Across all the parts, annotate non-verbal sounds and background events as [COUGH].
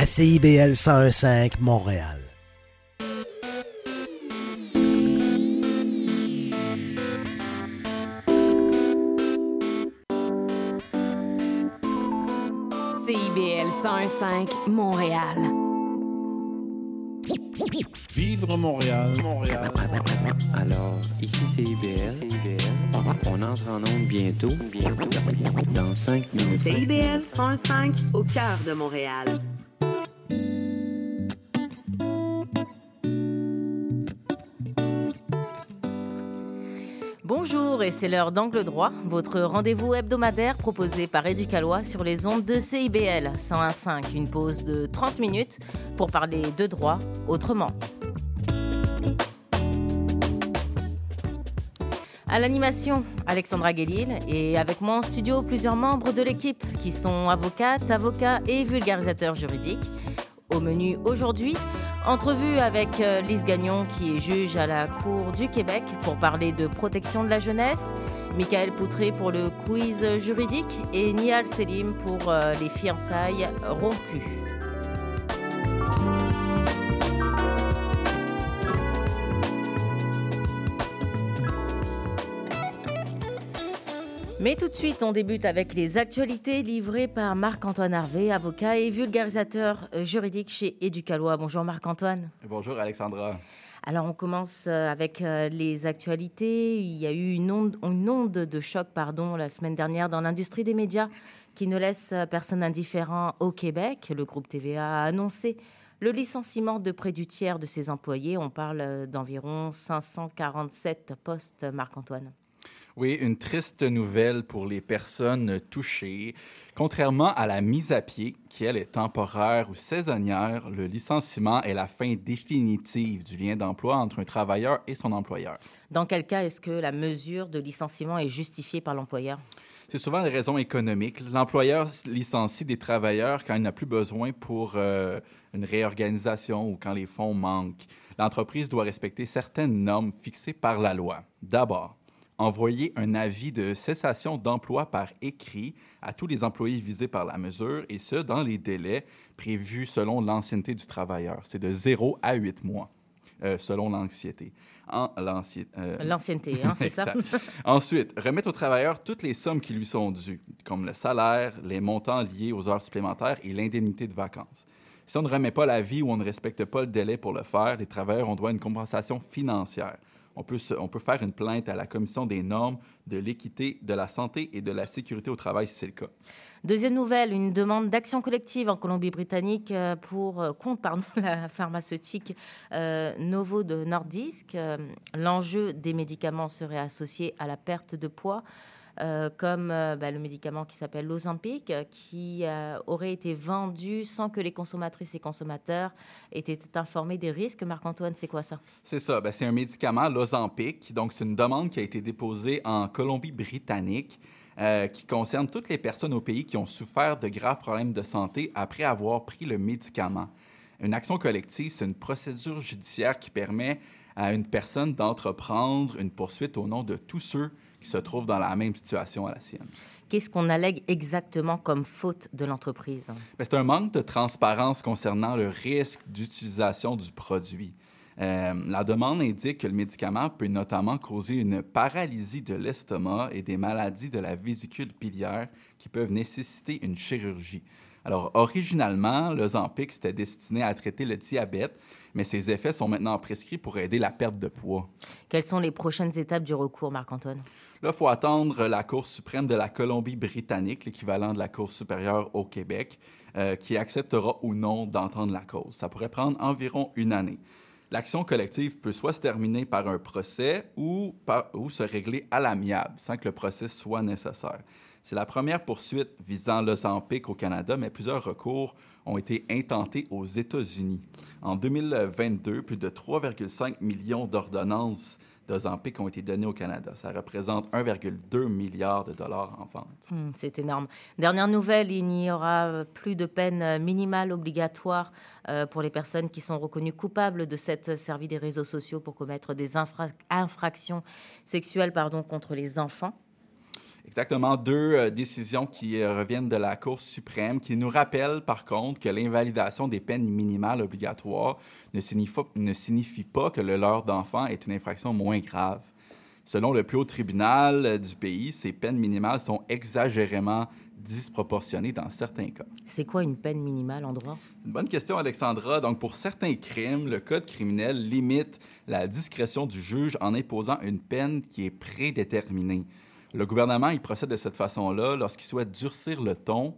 à CIBL 101.5 Montréal. CIBL 101.5 Montréal. Vivre Montréal, Montréal. Alors, ici c'est IBL. On entre en onde bientôt, bientôt, dans 5 minutes. CIBL 105 au cœur de Montréal. Et c'est l'heure d'Angle droit, votre rendez-vous hebdomadaire proposé par Éducalois sur les ondes de CIBL 101.5. Une pause de 30 minutes pour parler de droit autrement. À l'animation, Alexandra Guélil et avec moi en studio plusieurs membres de l'équipe qui sont avocates, avocats et vulgarisateurs juridiques. Au menu aujourd'hui, entrevue avec euh, Lise Gagnon qui est juge à la Cour du Québec pour parler de protection de la jeunesse, Michael Poutré pour le quiz juridique et Nial Selim pour euh, les fiançailles rompues. Mais tout de suite, on débute avec les actualités livrées par Marc-Antoine Harvé, avocat et vulgarisateur euh, juridique chez Éducalois. Bonjour Marc-Antoine. Bonjour Alexandra. Alors on commence euh, avec euh, les actualités. Il y a eu une onde, une onde de choc pardon, la semaine dernière dans l'industrie des médias qui ne laisse personne indifférent au Québec. Le groupe TVA a annoncé le licenciement de près du tiers de ses employés. On parle d'environ 547 postes, Marc-Antoine. Oui, une triste nouvelle pour les personnes touchées. Contrairement à la mise à pied, qui elle est temporaire ou saisonnière, le licenciement est la fin définitive du lien d'emploi entre un travailleur et son employeur. Dans quel cas est-ce que la mesure de licenciement est justifiée par l'employeur? C'est souvent des raisons économiques. L'employeur licencie des travailleurs quand il n'a plus besoin pour euh, une réorganisation ou quand les fonds manquent. L'entreprise doit respecter certaines normes fixées par la loi. D'abord, envoyer un avis de cessation d'emploi par écrit à tous les employés visés par la mesure, et ce, dans les délais prévus selon l'ancienneté du travailleur. C'est de 0 à 8 mois, euh, selon l'anxiété. Euh, L'ancienneté, hein, c'est ça? Ensuite, remettre au travailleur toutes les sommes qui lui sont dues, comme le salaire, les montants liés aux heures supplémentaires et l'indemnité de vacances. Si on ne remet pas l'avis ou on ne respecte pas le délai pour le faire, les travailleurs ont droit à une compensation financière on peut, faire une plainte à la Commission des normes de l'équité, de la santé et de la sécurité au travail si c'est le cas. Deuxième nouvelle, une demande d'action collective en Colombie-Britannique euh, pour euh, contre pardon, [LAUGHS] la pharmaceutique euh, Novo de Nordisk. L'enjeu des médicaments serait associé à la perte de poids. Euh, comme euh, bah, le médicament qui s'appelle l'Ozempic, qui euh, aurait été vendu sans que les consommatrices et consommateurs aient été informés des risques. Marc-Antoine, c'est quoi ça? C'est ça. Ben, c'est un médicament, l'Ozempic. Donc, c'est une demande qui a été déposée en Colombie-Britannique. qui concerne toutes les personnes au pays qui ont souffert de graves problèmes de santé après avoir pris le médicament. Une action collective, c'est une procédure judiciaire qui permet à une personne d'entreprendre une poursuite au nom de tous ceux qui se trouvent dans la même situation à la sienne. Qu'est-ce qu'on allègue exactement comme faute de l'entreprise? Ben, c'est un manque de transparence concernant le risque d'utilisation du produit. Euh, la demande indique que le médicament peut notamment causer une paralysie de l'estomac et des maladies de la vésicule biliaire qui peuvent nécessiter une chirurgie. Alors, originalement, le Zampic, c'était destiné à traiter le diabète, mais ses effets sont maintenant prescrits pour aider la perte de poids. Quelles sont les prochaines étapes du recours, Marc-Antoine? Là, il faut attendre la Cour suprême de la Colombie-Britannique, l'équivalent de la Cour supérieure au Québec, euh, qui acceptera ou non d'entendre la cause. Ça pourrait prendre environ une année. L'action collective peut soit se terminer par un procès ou, ou se régler à l'amiable, sans que le procès soit nécessaire. C'est la première poursuite visant l'Ozempic au Canada, mais plusieurs recours ont été intentés aux États-Unis. En 2022, plus de 3,5 millions d'ordonnances d'Ozempic ont été données au Canada. Ça représente 1,2 milliard de dollars en vente. Hmm, c'est énorme. Dernière nouvelle, il n'y aura plus de peine minimale obligatoire euh, pour les personnes qui sont reconnues coupables de cette servie des réseaux sociaux pour commettre des infractions sexuelles pardon, contre les enfants. Exactement, deux euh, décisions qui euh, reviennent de la Cour suprême qui nous rappellent par contre que l'invalidation des peines minimales obligatoires ne signifie, ne signifie pas que le leurre d'enfant est une infraction moins grave. Selon le plus haut tribunal euh, du pays, ces peines minimales sont exagérément disproportionnées dans certains cas. C'est quoi une peine minimale en droit? Une bonne question, Alexandra. Donc, pour certains crimes, le Code criminel limite la discrétion du juge en imposant une peine qui est prédéterminée. Le gouvernement, il procède de cette façon-là lorsqu'il souhaite durcir le ton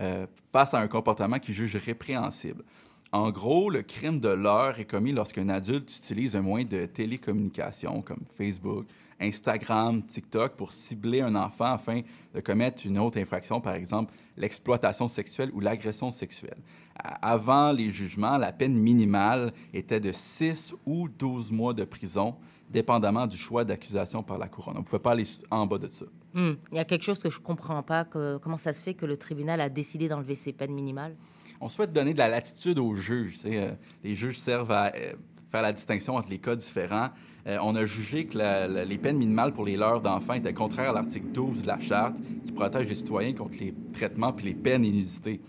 euh, face à un comportement qu'il juge répréhensible. En gros, le crime de l'heure est commis lorsqu'un adulte utilise un moyen de télécommunication comme Facebook, Instagram, TikTok pour cibler un enfant afin de commettre une autre infraction, par exemple l'exploitation sexuelle ou l'agression sexuelle. Avant les jugements, la peine minimale était de 6 ou 12 mois de prison dépendamment du choix d'accusation par la couronne. On ne pouvait pas aller en bas de ça. Hmm. Il y a quelque chose que je ne comprends pas. Que, comment ça se fait que le tribunal a décidé d'enlever ces peines minimales? On souhaite donner de la latitude aux juges. Euh, les juges servent à euh, faire la distinction entre les cas différents. Euh, on a jugé que les peines minimales pour les leurs d'enfants étaient contraires à l'article 12 de la Charte, qui protège les citoyens contre les traitements puis les peines inusitées.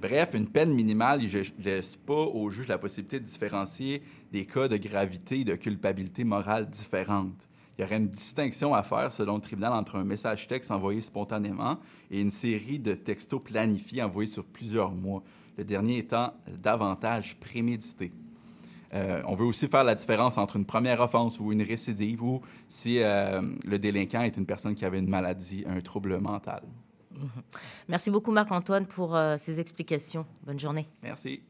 Bref, une peine minimale ne laisse pas au juge la possibilité de différencier des cas de gravité et de culpabilité morale différentes. Il y aurait une distinction à faire, selon le tribunal, entre un message texte envoyé spontanément et une série de textos planifiés envoyés sur plusieurs mois, le dernier étant davantage prémédité. Euh, on veut aussi faire la différence entre une première offense ou une récidive ou si euh, le délinquant est une personne qui avait une maladie, un trouble mental. Merci beaucoup Marc-Antoine pour euh, ces explications. Bonne journée. Merci.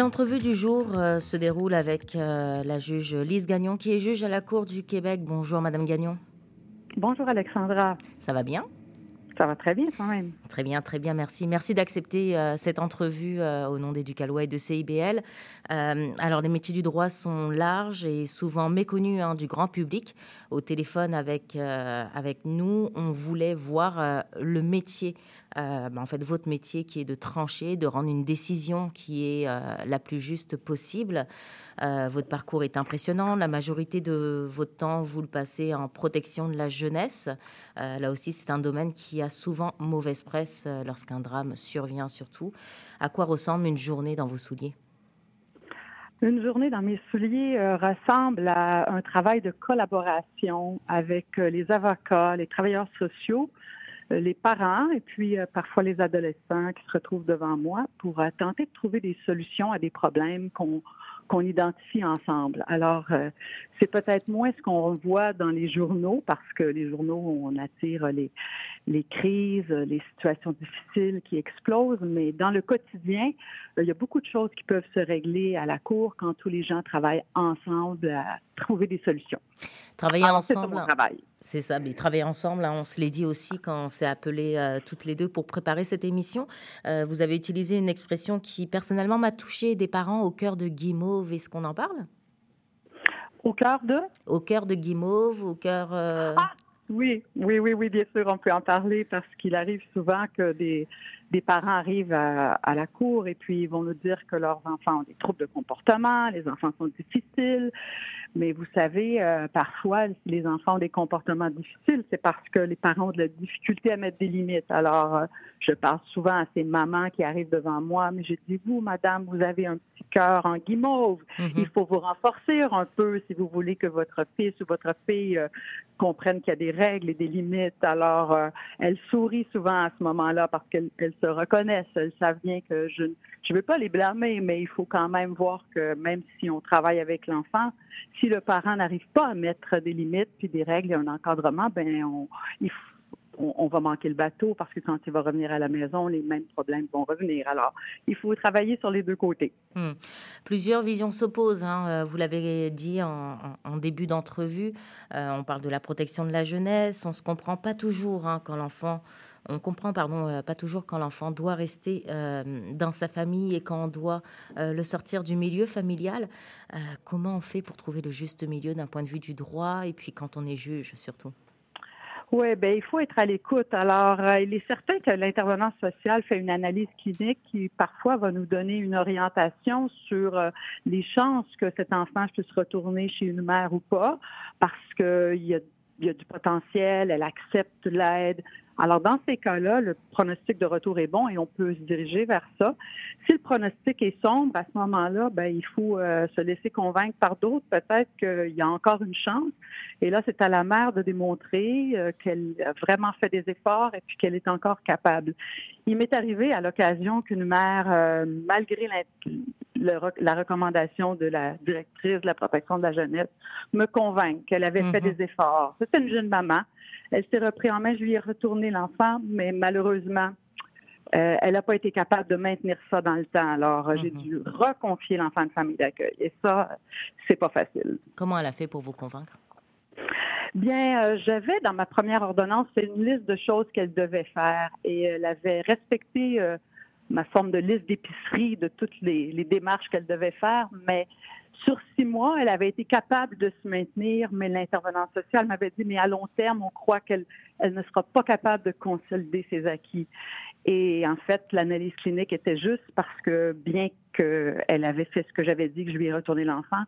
L'entrevue du jour euh, se déroule avec euh, la juge Lise Gagnon, qui est juge à la Cour du Québec. Bonjour, Madame Gagnon. Bonjour, Alexandra. Ça va bien? Ça va très bien quand même. Très bien, très bien, merci. Merci d'accepter euh, cette entrevue au nom d'Éducalois et de CIBL. Alors, les métiers du droit sont larges et souvent méconnus hein, du grand public. Au téléphone avec, avec nous, on voulait voir le métier, ben, en fait, votre métier qui est de trancher, de rendre une décision qui est la plus juste possible. votre parcours est impressionnant. La majorité de votre temps, vous le passez en protection de la jeunesse. là aussi, c'est un domaine qui a souvent mauvaise presse euh, lorsqu'un drame survient surtout. À quoi ressemble une journée dans vos souliers? Une journée dans mes souliers euh, ressemble à un travail de collaboration avec euh, les avocats, les travailleurs sociaux, les parents et puis parfois les adolescents qui se retrouvent devant moi pour tenter de trouver des solutions à des problèmes qu'on qu'on identifie ensemble. Alors, euh, c'est peut-être moins ce qu'on voit dans les journaux, parce que les journaux, on attire les, les crises, les situations difficiles qui explosent, mais dans le quotidien, euh, il y a beaucoup de choses qui peuvent se régler à la cour quand tous les gens travaillent ensemble à trouver des solutions. Travailler ensemble. C'est ça, mais travailler ensemble, hein, on se l'est dit aussi quand on s'est appelé euh, toutes les deux pour préparer cette émission. vous avez utilisé une expression qui personnellement m'a touchée, des parents au cœur de guimauve. Est-ce qu'on en parle? Au cœur de? Au cœur de guimauve, au cœur... Ah, oui, oui, oui, oui, bien sûr, on peut en parler parce qu'il arrive souvent que des, des parents arrivent à, à, la cour et puis ils vont nous dire que leurs enfants ont des troubles de comportement, les enfants sont difficiles, mais vous savez, euh, parfois, si les enfants ont des comportements difficiles, c'est parce que les parents ont de la difficulté à mettre des limites. Alors, euh, je parle souvent à ces mamans qui arrivent devant moi, mais je dis, vous, madame, vous avez un petit cœur en guimauve. Mm-hmm. Il faut vous renforcer un peu si vous voulez que votre fils ou votre fille euh, comprenne qu'il y a des règles et des limites. Alors, elles sourient souvent à ce moment-là parce qu'elles se reconnaissent. Elles savent bien que je ne veux pas les blâmer, mais il faut quand même voir que même si on travaille avec l'enfant, si le parent n'arrive pas à mettre des limites puis des règles et un encadrement, ben on, on, va manquer le bateau parce que quand il va revenir à la maison, les mêmes problèmes vont revenir. Alors, il faut travailler sur les deux côtés. Hmm. Plusieurs visions s'opposent. Hein. Euh, vous l'avez dit en, début d'entrevue. Euh, on parle de la protection de la jeunesse. On se comprend pas toujours hein, quand l'enfant on comprend pardon, euh, pas toujours quand l'enfant doit rester dans sa famille et quand on doit le sortir du milieu familial. comment on fait pour trouver le juste milieu d'un point de vue du droit et puis quand on est juge surtout? Oui, ben il faut être à l'écoute. Alors, euh, il est certain que l'intervenant social fait une analyse clinique qui parfois va nous donner une orientation sur euh, les chances que cet enfant puisse retourner chez une mère ou pas, parce qu'il y a du potentiel, elle accepte l'aide, alors, dans ces cas-là, le pronostic de retour est bon et on peut se diriger vers ça. Si le pronostic est sombre, à ce moment-là, ben, il faut euh, se laisser convaincre par d'autres. Peut-être qu'il y a encore une chance. Et là, c'est à la mère de démontrer euh, qu'elle a vraiment fait des efforts et puis qu'elle est encore capable. Il m'est arrivé à l'occasion qu'une mère, euh, malgré la recommandation de la directrice de la protection de la jeunesse, me convainque qu'elle avait fait mm-hmm. des efforts. C'était une jeune maman. Elle s'est reprise en main, je lui ai retourné l'enfant, mais malheureusement, euh, elle n'a pas été capable de maintenir ça dans le temps. Alors, j'ai mm-hmm. dû reconfier l'enfant de famille d'accueil. Et ça, c'est pas facile. Comment elle a fait pour vous convaincre? Bien, euh, j'avais dans ma première ordonnance une liste de choses qu'elle devait faire et elle avait respecté euh, ma forme de liste d'épicerie de toutes les, les démarches qu'elle devait faire, mais sur six mois, elle avait été capable de se maintenir, mais l'intervenante sociale m'avait dit, mais à long terme, on croit qu'elle elle ne sera pas capable de consolider ses acquis. Et en fait, l'analyse clinique était juste parce que bien qu'elle avait fait ce que j'avais dit, que je lui ai retourné l'enfant,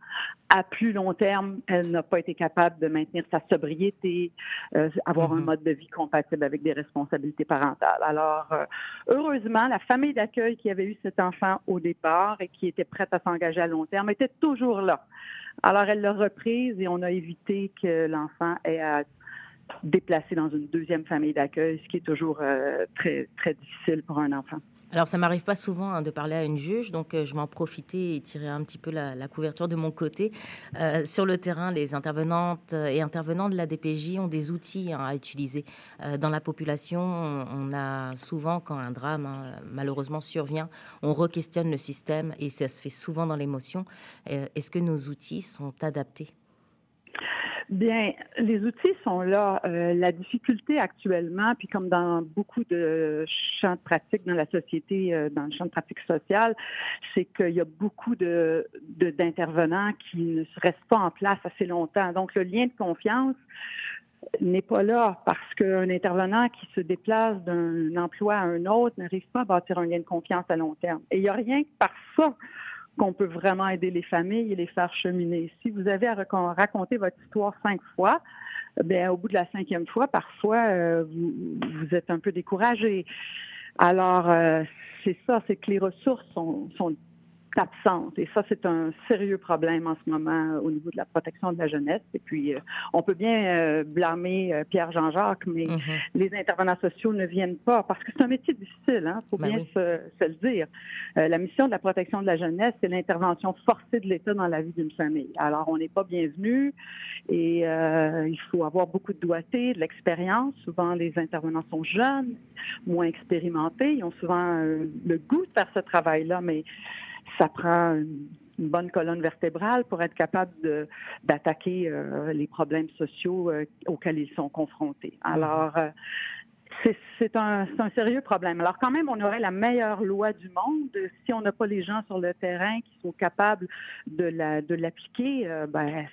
à plus long terme, elle n'a pas été capable de maintenir sa sobriété, euh, avoir un mhm. mode de vie compatible avec des responsabilités parentales. Alors, euh, heureusement, la famille d'accueil qui avait eu cet enfant au départ et qui était prête à s'engager à long terme était toujours là. Alors, elle l'a reprise et on a évité que l'enfant ait à déplacer dans une deuxième famille d'accueil, ce qui est toujours euh, très, très difficile pour un enfant. Alors, ça m'arrive pas souvent hein, de parler à une juge, donc euh, je m'en profiter et tirer un petit peu la, couverture de mon côté. Euh, sur le terrain, les intervenantes et intervenants de la DPJ ont des outils hein, à utiliser. dans la population, on, a souvent, quand un drame hein, malheureusement survient, on re-questionne le système et ça se fait souvent dans l'émotion. Est-ce que nos outils sont adaptés? Bien, les outils sont là. Euh, la difficulté actuellement, puis comme dans beaucoup de champs de pratique dans la société, euh, dans le champ de pratique sociale, c'est qu'il y a beaucoup de, d'intervenants qui ne restent pas en place assez longtemps. Donc, le lien de confiance n'est pas là parce qu'un intervenant qui se déplace d'un emploi à un autre n'arrive pas à bâtir un lien de confiance à long terme. Et il n'y a rien que par ça qu'on peut vraiment aider les familles et les faire cheminer. Si vous avez à raconter votre histoire cinq fois, bien, au bout de la cinquième fois, parfois, euh, vous, êtes un peu découragé. Alors, euh, c'est ça, c'est que les ressources sont, sont absente. Et ça, c'est un sérieux problème en ce moment au niveau de la protection de la jeunesse. Et puis, euh, on peut bien euh, blâmer euh, Pierre Jean-Jacques, mais mhm. les intervenants sociaux ne viennent pas parce que c'est un métier difficile, il hein, faut ben bien se, le dire. la mission de la protection de la jeunesse, c'est l'intervention forcée de l'État dans la vie d'une famille. Alors, on n'est pas bienvenu et il faut avoir beaucoup de doigté, de l'expérience. Souvent, les intervenants sont jeunes, moins expérimentés. Ils ont souvent le goût de faire ce travail-là, mais ça prend une, bonne colonne vertébrale pour être capable d'attaquer euh, les problèmes sociaux euh, auxquels ils sont confrontés. Mhm. Alors, euh, c'est un, un, sérieux problème. Alors quand même, on aurait la meilleure loi du monde si on n'a pas les gens sur le terrain qui sont capables de l'appliquer. La, de ben,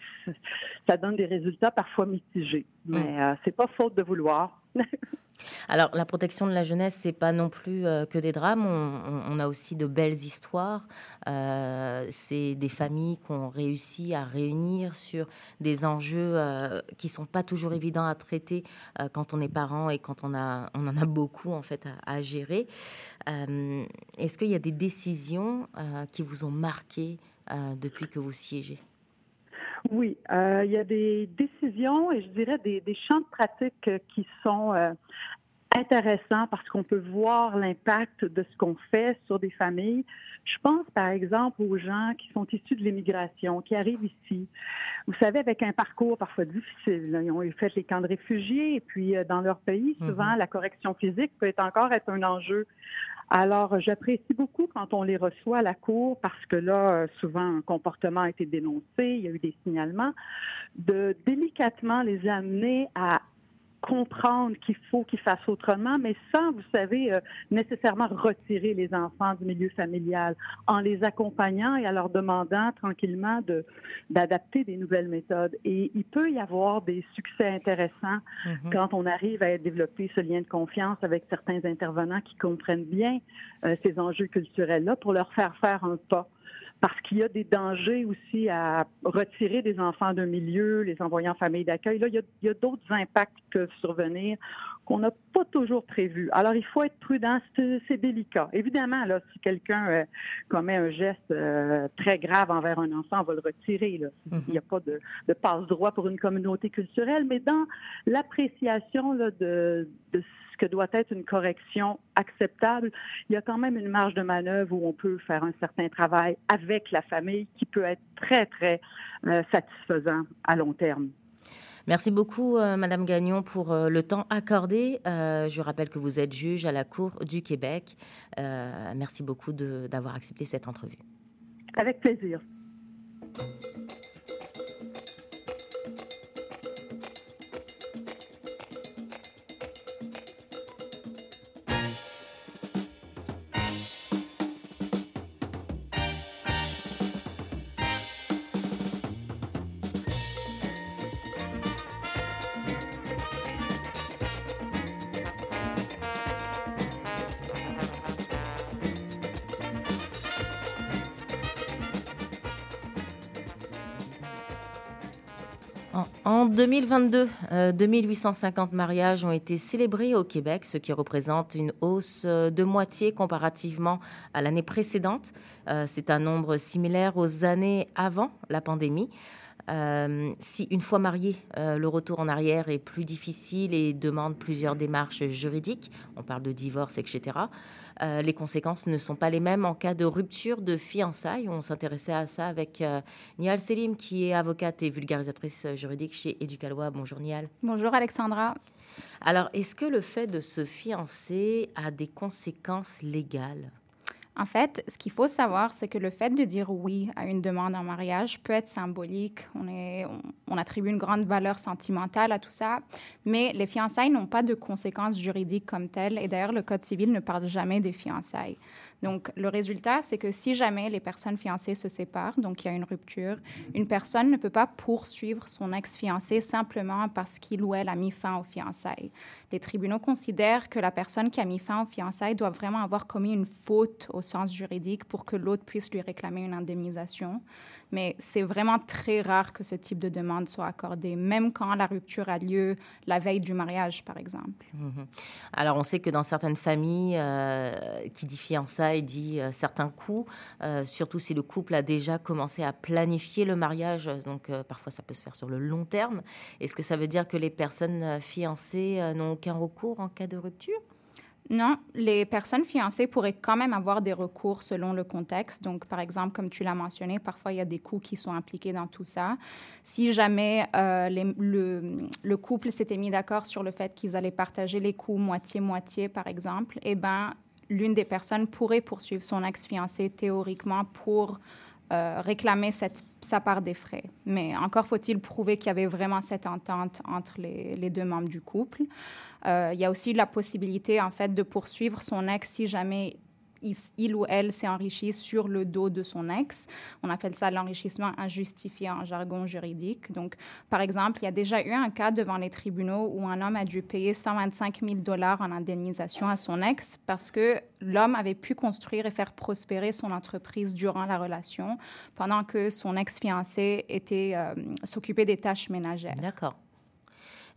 ça donne des résultats parfois mitigés. Mais mm. c'est pas faute de vouloir. [LAUGHS] Alors, la protection de la jeunesse, c'est pas non plus euh, que des drames. On, a aussi de belles histoires. Euh, c'est des familles qu'on réussit à réunir sur des enjeux euh, qui sont pas toujours évidents à traiter quand on est parent et quand on, a, on en a beaucoup en fait à, gérer. Est-ce qu'il y a des décisions qui vous ont marqué depuis que vous siégez? Oui, il y a des décisions et je dirais des, des champs de pratique qui sont intéressant parce qu'on peut voir l'impact de ce qu'on fait sur des familles. Je pense par exemple aux gens qui sont issus de l'immigration, qui arrivent ici. Vous savez, avec un parcours parfois difficile. Ils ont fait les camps de réfugiés et puis euh, dans leur pays, souvent mhm. la correction physique peut être encore être un enjeu. Alors, j'apprécie beaucoup quand on les reçoit à la cour parce que là, euh, souvent, un comportement a été dénoncé, il y a eu des signalements, de délicatement les amener à comprendre qu'il faut qu'ils fassent autrement, mais sans, vous savez, euh, nécessairement retirer les enfants du milieu familial, en les accompagnant et en leur demandant tranquillement de, d'adapter des nouvelles méthodes. Et il peut y avoir des succès intéressants mm-hmm. quand on arrive à développer ce lien de confiance avec certains intervenants qui comprennent bien euh, ces enjeux culturels-là pour leur faire faire un pas parce qu'il y a des dangers aussi à retirer des enfants d'un milieu, les envoyer en famille d'accueil. Là, il y a, d'autres impacts qui peuvent survenir qu'on n'a pas toujours prévus. Alors, il faut être prudent, c'est délicat. Évidemment, là, si quelqu'un euh, commet un geste euh, très grave envers un enfant, on va le retirer. Il n'y a pas de, passe-droit pour une communauté culturelle, mais dans l'appréciation de, de que doit être une correction acceptable, il y a quand même une marge de manœuvre où on peut faire un certain travail avec la famille qui peut être très, très euh, satisfaisant à long terme. Merci beaucoup, euh, Madame Gagnon, pour euh, le temps accordé. je rappelle que vous êtes juge à la Cour du Québec. merci beaucoup d'avoir accepté cette entrevue. Avec plaisir. En 2022, 2850 euh, mariages ont été célébrés au Québec, ce qui représente une hausse euh, de moitié comparativement à l'année précédente. Euh, c'est un nombre similaire aux années avant la pandémie. Euh, si une fois marié, euh, le retour en arrière est plus difficile et demande plusieurs démarches juridiques, on parle de divorce, etc., euh, les conséquences ne sont pas les mêmes en cas de rupture de fiançailles. On s'intéressait à ça avec Nial Selim, qui est avocate et vulgarisatrice juridique chez Éducalois. Bonjour Nial. Bonjour Alexandra. Alors, est-ce que le fait de se fiancer a des conséquences légales? En fait, ce qu'il faut savoir, c'est que le fait de dire oui à une demande en mariage peut être symbolique. On, attribue une grande valeur sentimentale à tout ça, mais les fiançailles n'ont pas de conséquences juridiques comme telles. Et d'ailleurs, le Code civil ne parle jamais des fiançailles. Donc, le résultat, c'est que si jamais les personnes fiancées se séparent, donc il y a une rupture, une personne ne peut pas poursuivre son ex-fiancé simplement parce qu'il ou elle a mis fin aux fiançailles. Les tribunaux considèrent que la personne qui a mis fin aux fiançailles doit vraiment avoir commis une faute au sens juridique pour que l'autre puisse lui réclamer une indemnisation mais c'est vraiment très rare que ce type de demande soit accordée, même quand la rupture a lieu la veille du mariage, par exemple. Mhm. Alors, on sait que dans certaines familles, euh, qui dit fiançailles dit euh, certains coûts, euh, surtout si le couple a déjà commencé à planifier le mariage, donc parfois ça peut se faire sur le long terme. Est-ce que ça veut dire que les personnes fiancées n'ont aucun recours en cas de rupture? Non, les personnes fiancées pourraient quand même avoir des recours selon le contexte. Donc, par exemple, comme tu l'as mentionné, parfois il y a des coûts qui sont impliqués dans tout ça. Si jamais euh, le, couple s'était mis d'accord sur le fait qu'ils allaient partager les coûts moitié-moitié, par exemple, eh ben, l'une des personnes pourrait poursuivre son ex-fiancé théoriquement pour euh, réclamer cette, sa part des frais. Mais encore faut-il prouver qu'il y avait vraiment cette entente entre les, les deux membres du couple. Euh, il y a aussi la possibilité, en fait, de poursuivre son ex si jamais il, ou elle s'est enrichi sur le dos de son ex. On appelle ça l'enrichissement injustifié en jargon juridique. Donc, par exemple, il y a déjà eu un cas devant les tribunaux où un homme a dû payer 125 000 dollars en indemnisation à son ex parce que l'homme avait pu construire et faire prospérer son entreprise durant la relation pendant que son ex-fiancé était euh, s'occupait des tâches ménagères. D'accord.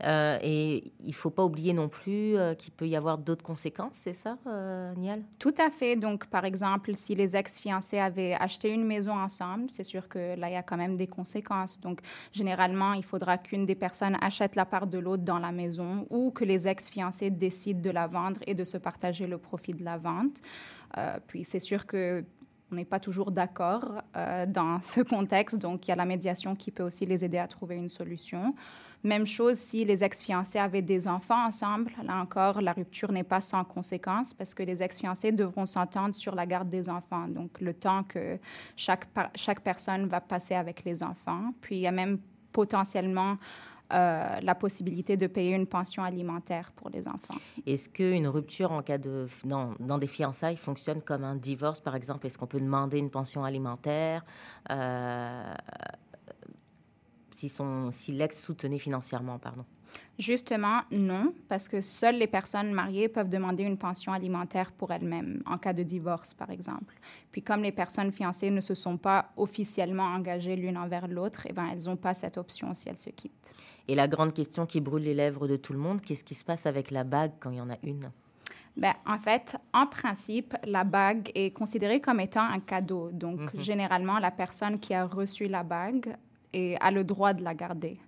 Euh, et il ne faut pas oublier non plus euh, qu'il peut y avoir d'autres conséquences, c'est ça, euh, Tout à fait. Donc, par exemple, si les ex-fiancés avaient acheté une maison ensemble, c'est sûr que là, il y a quand même des conséquences. Donc, généralement, il faudra qu'une des personnes achète la part de l'autre dans la maison ou que les ex-fiancés décident de la vendre et de se partager le profit de la vente. puis, c'est sûr que on n'est pas toujours d'accord euh, dans ce contexte, donc il y a la médiation qui peut aussi les aider à trouver une solution. Même chose si les ex-fiancés avaient des enfants ensemble. Là encore, la rupture n'est pas sans conséquence parce que les ex-fiancés devront s'entendre sur la garde des enfants. Donc, le temps que chaque, chaque personne va passer avec les enfants. Puis, il y a même potentiellement euh, la possibilité de payer une pension alimentaire pour les enfants. Est-ce qu'une rupture en cas de dans, dans, des fiançailles fonctionne comme un divorce, par exemple? Est-ce qu'on peut demander une pension alimentaire? Euh, si, son, si l'ex soutenait financièrement, pardon Justement, non, parce que seules les personnes mariées peuvent demander une pension alimentaire pour elles-mêmes, en cas de divorce, par exemple. Puis comme les personnes fiancées ne se sont pas officiellement engagées l'une envers l'autre, eh ben, elles n'ont pas cette option si elles se quittent. Et la grande question qui brûle les lèvres de tout le monde, qu'est-ce qui se passe avec la bague quand il y en a une? Ben, en fait, en principe, la bague est considérée comme étant un cadeau. Donc, mhm. généralement, la personne qui a reçu la bague et a le droit de la garder.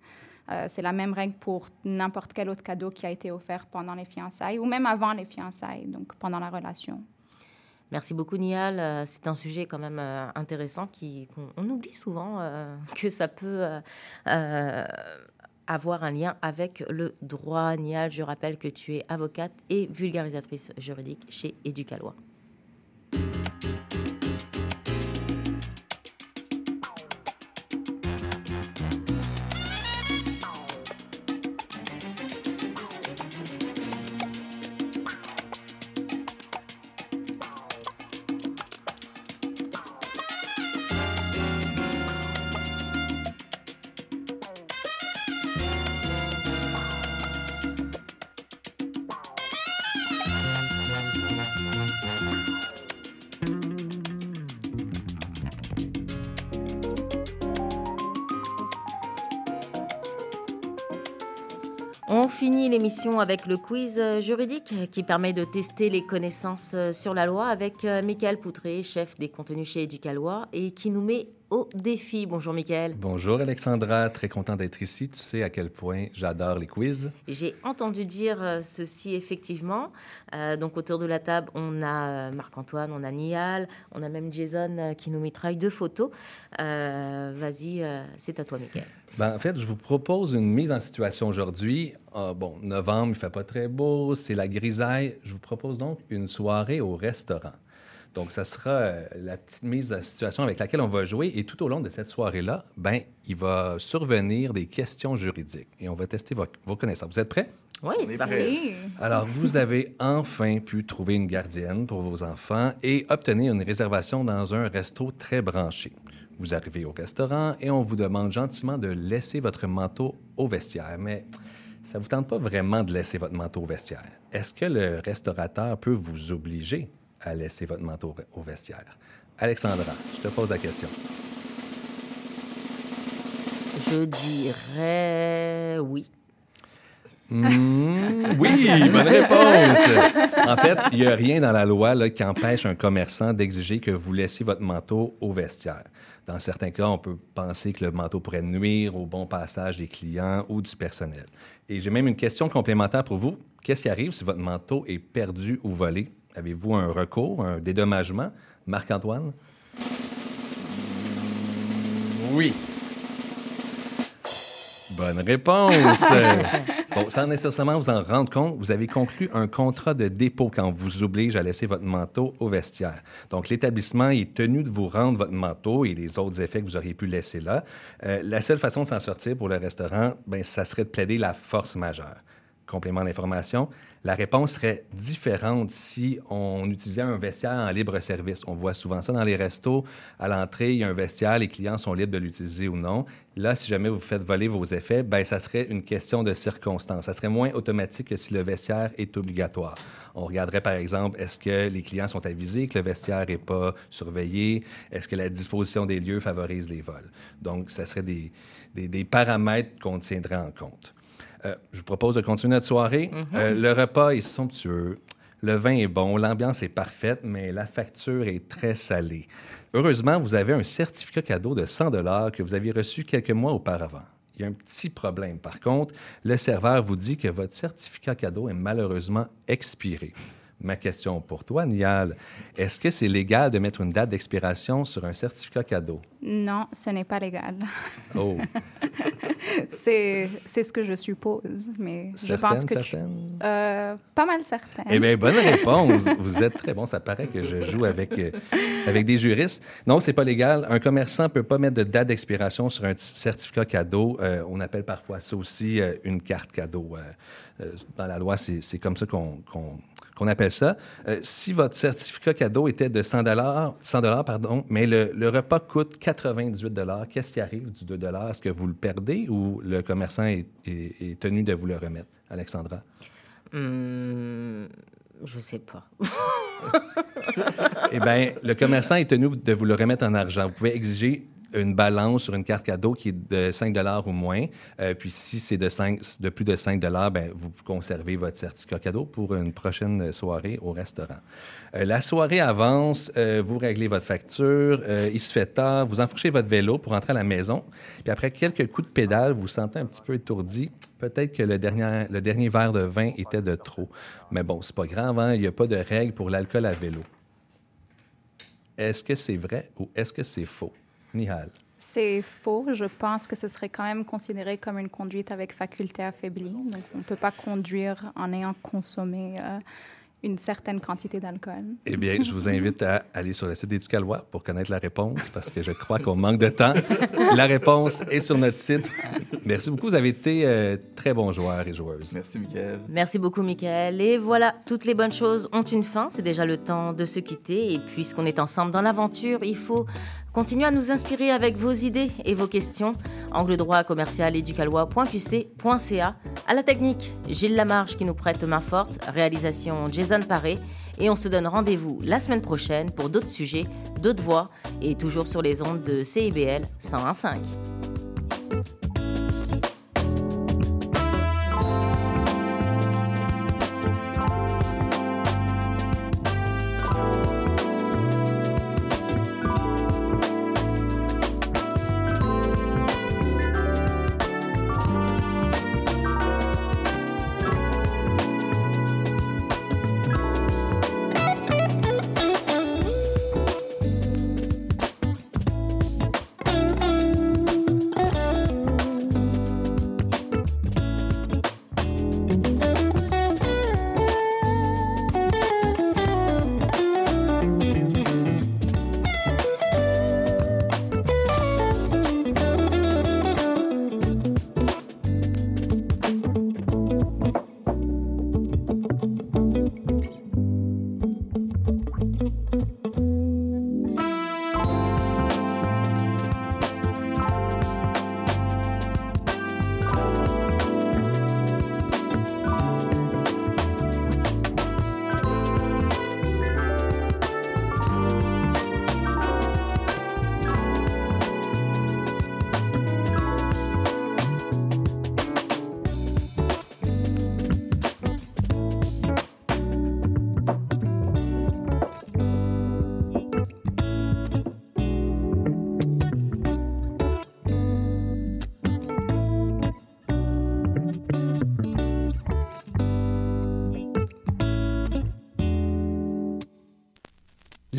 Euh, c'est la même règle pour n'importe quel autre cadeau qui a été offert pendant les fiançailles ou même avant les fiançailles, donc pendant la relation. Merci beaucoup, Nial. Euh, c'est un sujet quand même euh, intéressant qui on, oublie souvent [LAUGHS] que ça peut avoir un lien avec le droit. Nial, je rappelle que tu es avocate et vulgarisatrice juridique chez Éducalois. Avec le quiz juridique qui permet de tester les connaissances sur la loi avec euh, Michael Poutré, chef des contenus chez Éducalois, et qui nous met au défi. Bonjour Mickaël. Bonjour Alexandra, très content d'être ici. Tu sais à quel point j'adore les quiz. J'ai entendu dire euh, ceci effectivement. Euh, donc autour de la table, on a euh, Marc-Antoine, on a Nial, on a même Jason qui nous mitraille deux photos. Vas-y, c'est à toi Mickaël. Ben, en fait, je vous propose une mise en situation aujourd'hui. Ah, bon, novembre, il fait pas très beau, c'est la grisaille. Je vous propose donc une soirée au restaurant. Donc, ça sera euh, la petite mise à situation avec laquelle on va jouer. Et tout au long de cette soirée-là, ben, il va survenir des questions juridiques. Et on va tester vos, connaissances. Vous êtes prêts? Oui, c'est parti. Alors, vous avez enfin pu trouver une gardienne pour vos enfants et obtenir une réservation dans un resto très branché. Vous arrivez au restaurant et on vous demande gentiment de laisser votre manteau au vestiaire. Mais ça ne vous tente pas vraiment de laisser votre manteau au vestiaire. Est-ce que le restaurateur peut vous obliger? À laisser votre manteau au vestiaire. Alexandra, je te pose la question. Je dirais oui. Hmm, oui, bonne réponse. En fait, il n'y a rien dans la loi là, qui empêche un commerçant d'exiger que vous laissiez votre manteau au vestiaire. Dans certains cas, on peut penser que le manteau pourrait nuire au bon passage des clients ou du personnel. Et j'ai même une question complémentaire pour vous. Qu'est-ce qui arrive si votre manteau est perdu ou volé? Avez-vous un recours, un dédommagement? Marc-Antoine? Oui. Bonne réponse. [LAUGHS] bon, sans nécessairement vous en rendre compte, vous avez conclu un contrat de dépôt quand on vous oblige à laisser votre manteau au vestiaire. Donc, l'établissement est tenu de vous rendre votre manteau et les autres effets que vous auriez pu laisser là. Euh, la seule façon de s'en sortir pour le restaurant, ben, ça serait de plaider la force majeure complément d'information, la réponse serait différente si on utilisait un vestiaire en libre service. On voit souvent ça dans les restos. À l'entrée, il y a un vestiaire, les clients sont libres de l'utiliser ou non. Là, si jamais vous faites voler vos effets, ben ça serait une question de circonstance. Ça serait moins automatique que si le vestiaire est obligatoire. On regarderait par exemple, est-ce que les clients sont avisés que le vestiaire n'est pas surveillé? Est-ce que la disposition des lieux favorise les vols? Donc, ça serait des, des, des paramètres qu'on tiendrait en compte. Euh, je vous propose de continuer notre soirée. Euh, le repas est somptueux. Le vin est bon, l'ambiance est parfaite, mais la facture est très salée. Heureusement, vous avez un certificat cadeau de 100 que vous aviez reçu quelques mois auparavant. Il y a un petit problème. Par contre, le serveur vous dit que votre certificat cadeau est malheureusement expiré. Ma question pour toi, Nial, est-ce que c'est légal de mettre une date d'expiration sur un certificat cadeau? Non, ce n'est pas légal. Oh, [LAUGHS] C'est ce que je suppose, mais je pense que tu- certaines? Euh, pas mal certaines. Eh bien, bonne réponse. Vous êtes très bon. Ça paraît que je joue avec, euh, avec des juristes. Non, c'est pas légal. Un commerçant peut pas mettre de date d'expiration sur un certificat cadeau. Euh, on appelle parfois ça aussi une carte cadeau. Dans la loi, c'est comme ça qu'on qu'on- qu'on appelle ça. Euh, si votre certificat cadeau était de 100 100 pardon, mais le, le repas coûte 98 qu'est-ce qui arrive du 2 Est-ce que vous le perdez ou le commerçant est, est- est tenu de vous le remettre, Alexandra? Hum, je sais pas. [LAUGHS] Eh bien, le commerçant est tenu de vous le remettre en argent. Vous pouvez exiger une balance sur une carte cadeau qui est de 5 ou moins. Euh, puis si c'est de, 5 de plus de 5 ben, vous conservez votre certificat cadeau pour une prochaine soirée au restaurant. Euh, la soirée avance, euh, vous réglez votre facture, il se fait tard, vous enfourchez votre vélo pour rentrer à la maison. Puis après quelques coups de pédale, vous vous sentez un petit peu étourdi. Peut-être que le dernier, le dernier verre de vin était de trop. Mais bon, c'est pas grave, hein, il n'y a pas de règle pour l'alcool à vélo. Est-ce que c'est vrai ou est-ce que c'est faux? Nihal. C'est faux. Je pense que ce serait quand même considéré comme une conduite avec faculté affaiblie. Donc, on ne peut pas conduire en ayant consommé euh, une certaine quantité d'alcool. Eh bien, je vous invite à aller sur le site d'Éducalois pour connaître la réponse parce que je crois qu'on manque de temps. La réponse est sur notre site. Merci beaucoup. Vous avez été euh, très bons joueurs et joueuses. Merci, Michael. Merci beaucoup, Michael. Et voilà, toutes les bonnes choses ont une fin. C'est déjà le temps de se quitter. Et puisqu'on est ensemble dans l'aventure, il faut continuer à nous inspirer avec vos idées et vos questions. Angle droit commercial éducalois.qc.ca. À la technique, Gilles Lamarche qui nous prête main forte. Réalisation Jason Paré. Et on se donne rendez-vous la semaine prochaine pour d'autres sujets, d'autres voix et toujours sur les ondes de CIBL 101.5.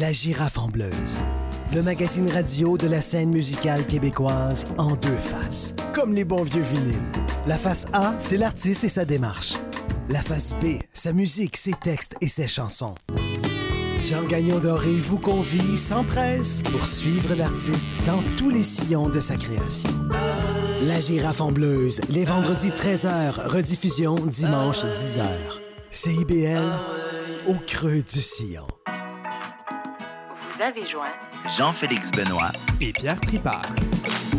La girafe en bleuse. Le magazine radio de la scène musicale québécoise en deux faces. Comme les bons vieux vinyles. La face A, c'est l'artiste et sa démarche. La face B, sa musique, ses textes et ses chansons. Jean Gagnon Doré vous convie sans presse pour suivre l'artiste dans tous les sillons de sa création. La girafe en bleuse, les vendredis 13h, rediffusion dimanche 10h. CIBL, au creux du sillon. Vous avez joint Jean-Félix Benoît, et Pierre Tripart.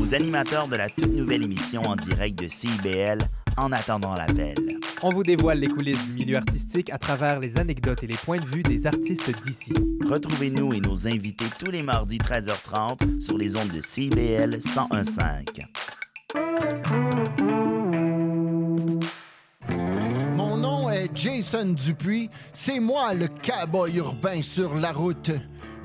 aux animateurs de la toute nouvelle émission en direct de CIBL En attendant l'appel. On vous dévoile les coulisses du milieu artistique à travers les anecdotes et les points de vue des artistes d'ici. Retrouvez-nous et nos invités tous les mardis 13h30 sur les ondes de CIBL 1015. Jason Dupuis, c'est moi le cowboy urbain sur la route.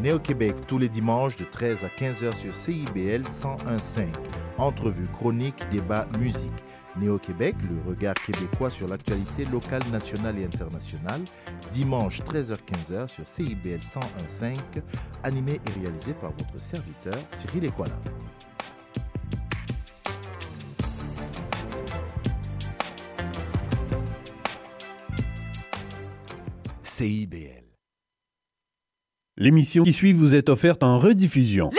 Néo-Québec tous les dimanches de 13 à 15h sur CIBL 101.5. Entrevue, chronique, débat, musique. Néo-Québec, le regard québécois sur l'actualité locale, nationale et internationale. Dimanche 13h-15h sur CIBL 101.5. Animé et réalisé par votre serviteur Cyril Equala. CIBL. L'émission qui suit vous est offerte en rediffusion.